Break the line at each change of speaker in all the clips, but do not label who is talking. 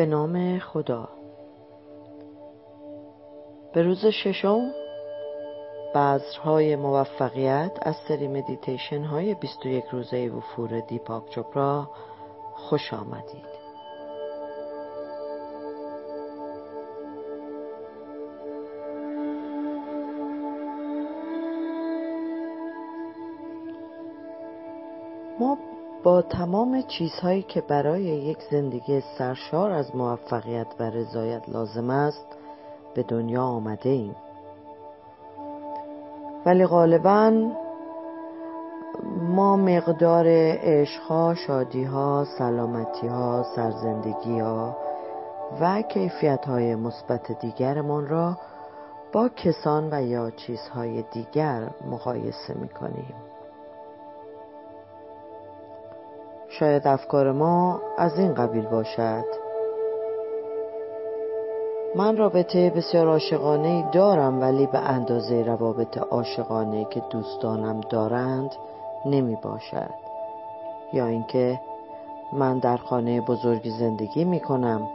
به نام خدا. به روز ششم بذرهای موفقیت از سری مدیتیشن های 21 روزه وفور دیپاک چوپرا خوش آمدید. ما با تمام چیزهایی که برای یک زندگی سرشار از موفقیت و رضایت لازم است به دنیا آمده ایم ولی غالبا ما مقدار عشقها، شادیها، سلامتیها، سرزندگی ها و کیفیت های مثبت دیگرمان را با کسان و یا چیزهای دیگر مقایسه می کنیم. شاید افکار ما از این قبیل باشد. من رابطه بسیار عاشقانه دارم ولی به اندازه روابط عاشقانه که دوستانم دارند نمی باشد. یا اینکه من در خانه بزرگی زندگی می کنم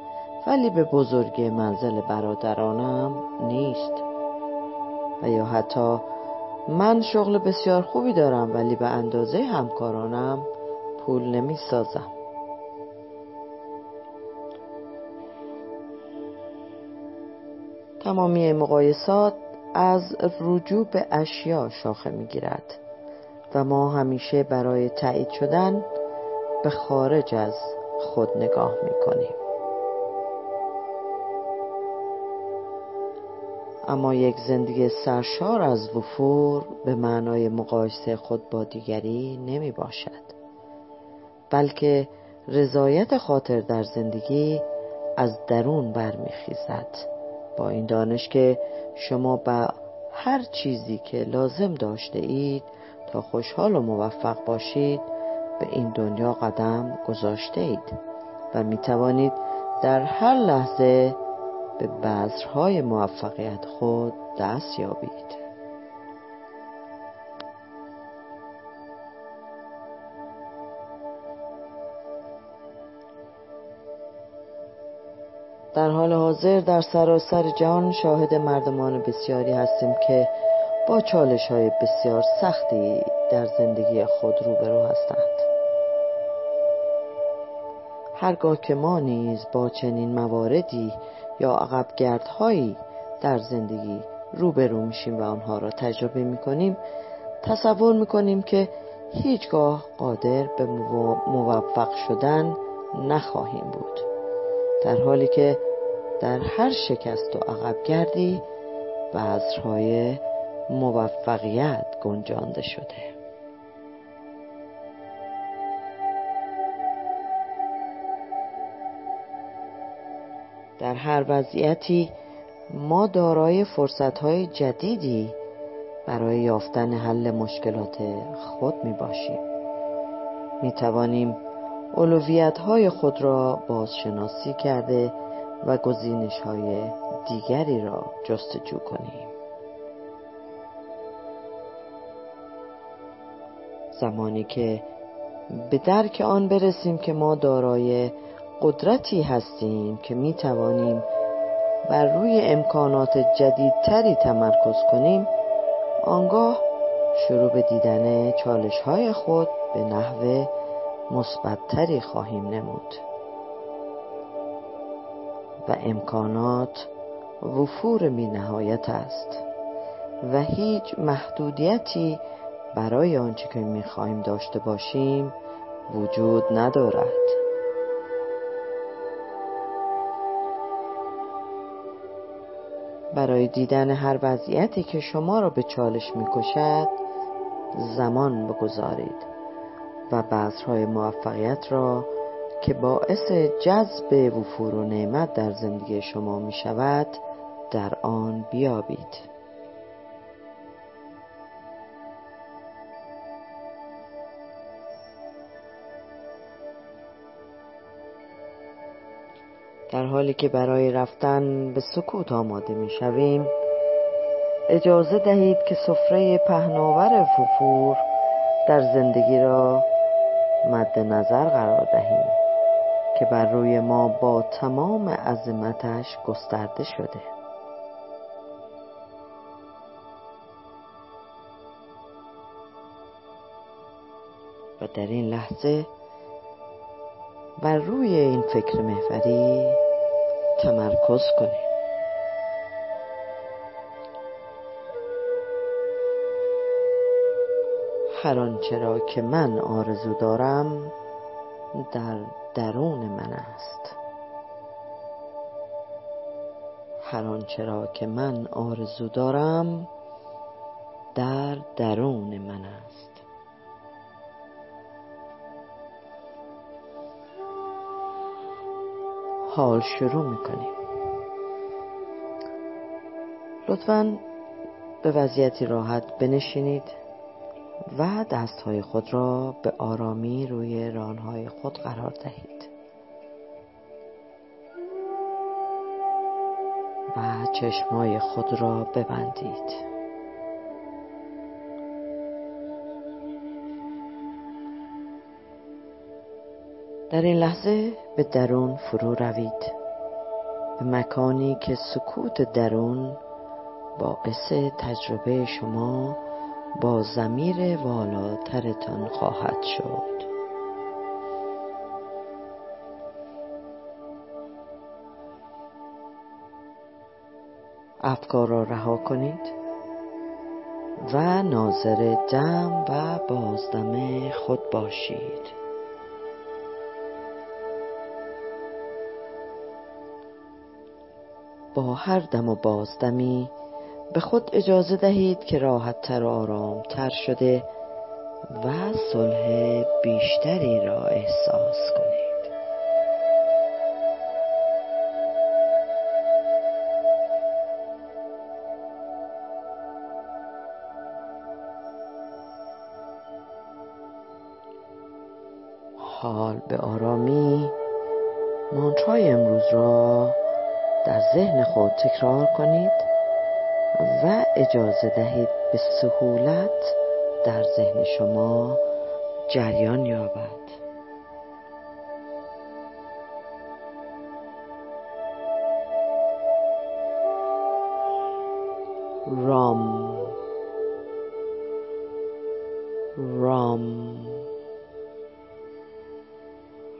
ولی به بزرگی منزل برادرانم نیست. و یا حتی من شغل بسیار خوبی دارم ولی به اندازه همکارانم پول نمی سازم تمامی مقایسات از رجوع به اشیا شاخه می گیرد و ما همیشه برای تایید شدن به خارج از خود نگاه می کنیم اما یک زندگی سرشار از وفور به معنای مقایسه خود با دیگری نمی باشد بلکه رضایت خاطر در زندگی از درون برمیخیزد. با این دانش که شما به هر چیزی که لازم داشته اید تا خوشحال و موفق باشید به این دنیا قدم گذاشته اید و می توانید در هر لحظه به بذرهای موفقیت خود دست یابید. در حال حاضر در سراسر جهان شاهد مردمان بسیاری هستیم که با چالش های بسیار سختی در زندگی خود روبرو هستند. هرگاه که ما نیز با چنین مواردی یا عقب گردهایی در زندگی روبرو میشیم و آنها را تجربه می‌کنیم تصور می‌کنیم که هیچگاه قادر به موفق شدن نخواهیم بود. در حالی که در هر شکست و عقب گردی بذرهای موفقیت گنجانده شده. در هر وضعیتی ما دارای فرصتهای جدیدی برای یافتن حل مشکلات خود می باشیم می توانیم اولویت های خود را بازشناسی کرده و گزینش های دیگری را جستجو کنیم. زمانی که به درک آن برسیم که ما دارای قدرتی هستیم که می توانیم بر روی امکانات جدیدتری تمرکز کنیم آنگاه شروع به دیدن چالش های خود به نحو مثبتتری خواهیم نمود. و امکانات وفور می نهایت است. و هیچ محدودیتی برای آنچه که می خواهیم داشته باشیم وجود ندارد. برای دیدن هر وضعیتی که شما را به چالش می کشد زمان بگذارید. و بذرهای موفقیت را که باعث جذب وفور و نعمت در زندگی شما می شود در آن بیابید. در حالی که برای رفتن به سکوت آماده می شویم اجازه دهید که سفره پهناور ففور در زندگی را مد نظر قرار دهیم که بر روی ما با تمام عظمتش گسترده شده. و در این لحظه بر روی این فکر محوری تمرکز کنیم. هر آنچه را که من آرزو دارم در درون من است. هر آنچه را که من آرزو دارم در درون من است. حال شروع می‌کنیم. لطفا به وضعیتی راحت بنشینید. و دستهای خود را به آرامی روی رانهای خود قرار دهید. و چشمای خود را ببندید. در این لحظه به درون فرو روید. به مکانی که سکوت درون باعث تجربه شما با زمیر والاترتان خواهد شد. افکار را رها کنید و ناظر دم و بازدم خود باشید. با هر دم و بازدمی به خود اجازه دهید که راحت تر و آرام تر شده و صلح بیشتری را احساس کنید. حال به آرامی مانترای امروز را در ذهن خود تکرار کنید. و اجازه دهید به سهولت در ذهن شما جریان یابد. رام. رام.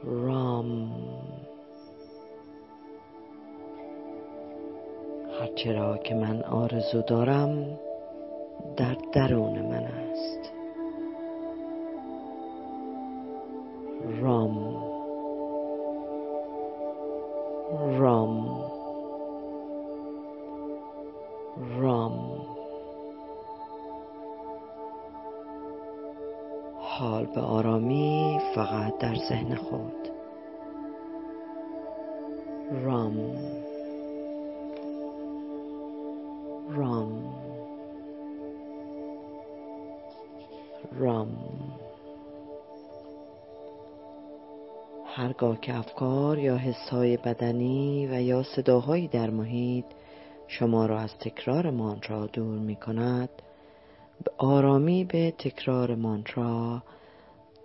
رام. چرا که من آرزو دارم در درون من است. رام. رام. رام. حال به آرامی فقط در ذهن خود. رام. رام رام هرگاه که افکار یا حسهای بدنی و یا صداهایی در محیط شما را از تکرار مانترا دور می کند به آرامی به تکرار مانترا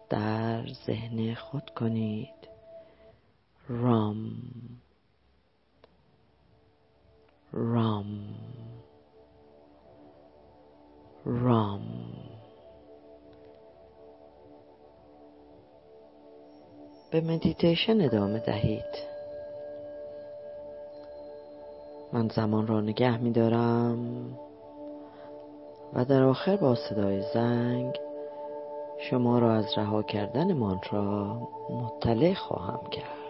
در ذهن خود کنید. رام رام رام به مدیتیشن ادامه دهید. من زمان را نگه می دارم و در آخر با صدای زنگ شما را از رها کردن مانترا مطلع خواهم کرد.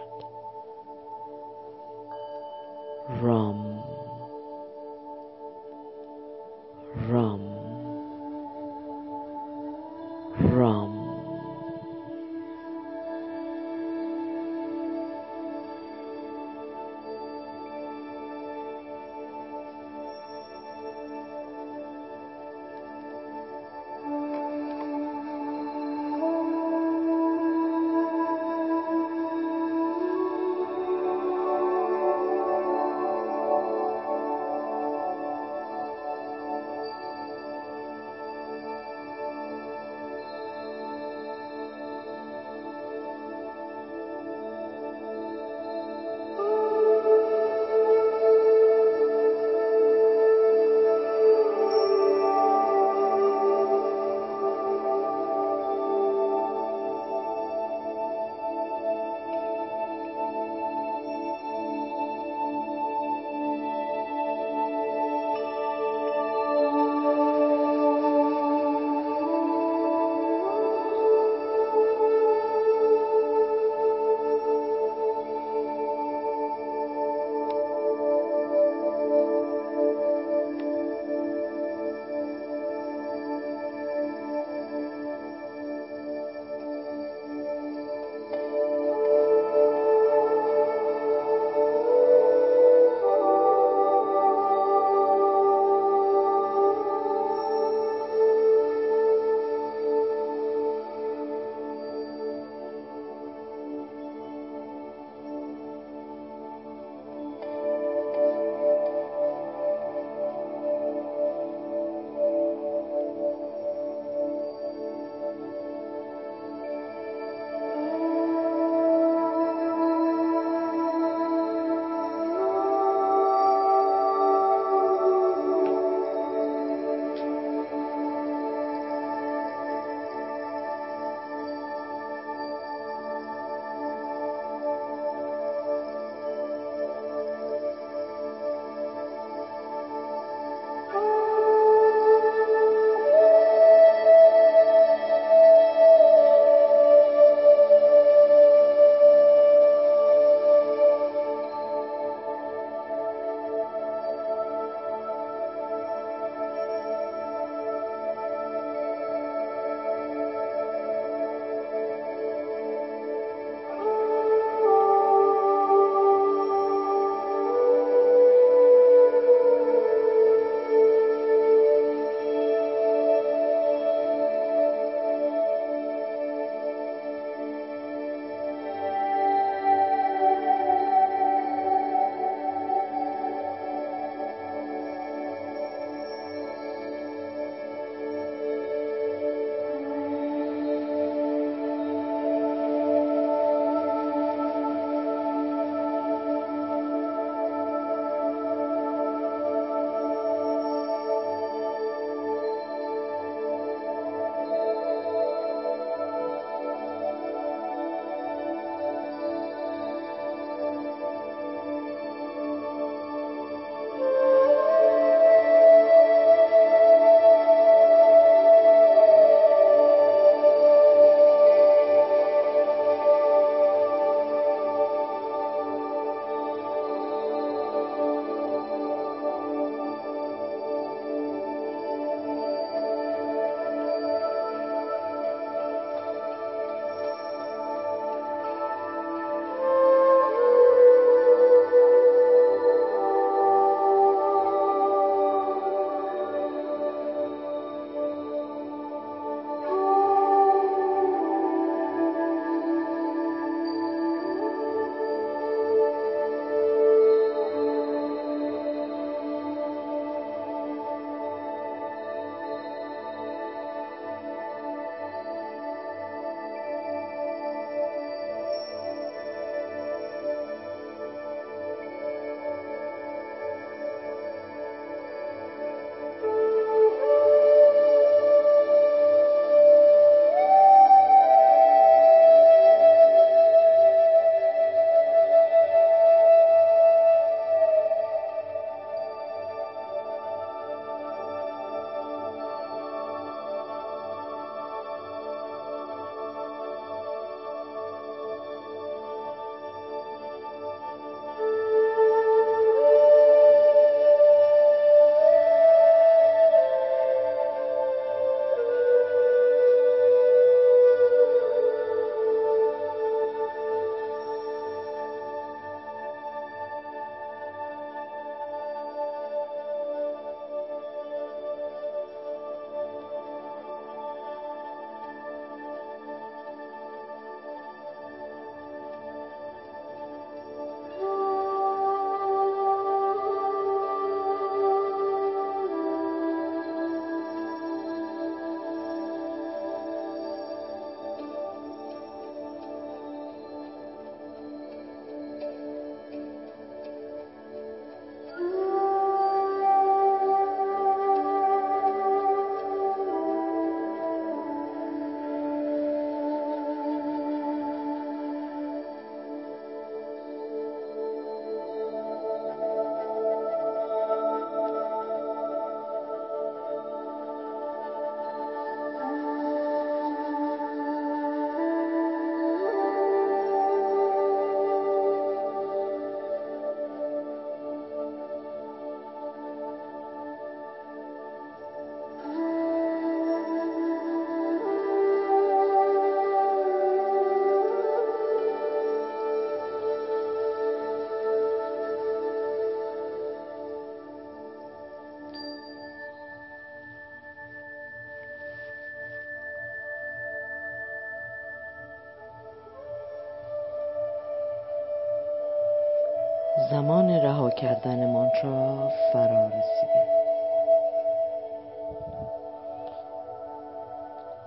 زمان رها کردن را فرا رسیده.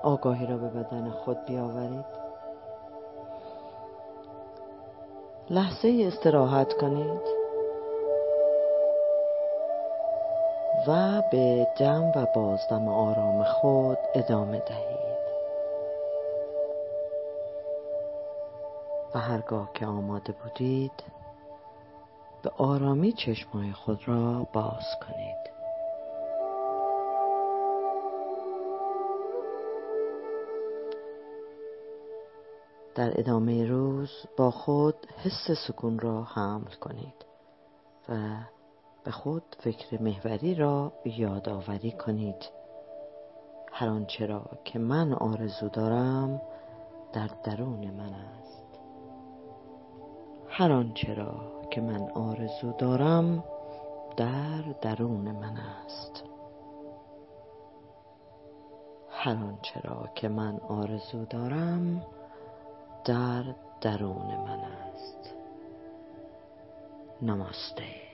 آگاهی را به بدن خود بیاورید. لحظه استراحت کنید و به دم و بازدم آرام خود ادامه دهید. و هرگاه که آماده بودید به آرامی چشمای خود را باز کنید. در ادامه روز با خود حس سکون را حمل کنید و به خود فکر محوری را یادآوری کنید. هر آنچه را که من آرزو دارم در درون من است. هر آنچه را که من آرزو دارم در درون من است. هر آنچه را که من آرزو دارم در درون من است. نماسته.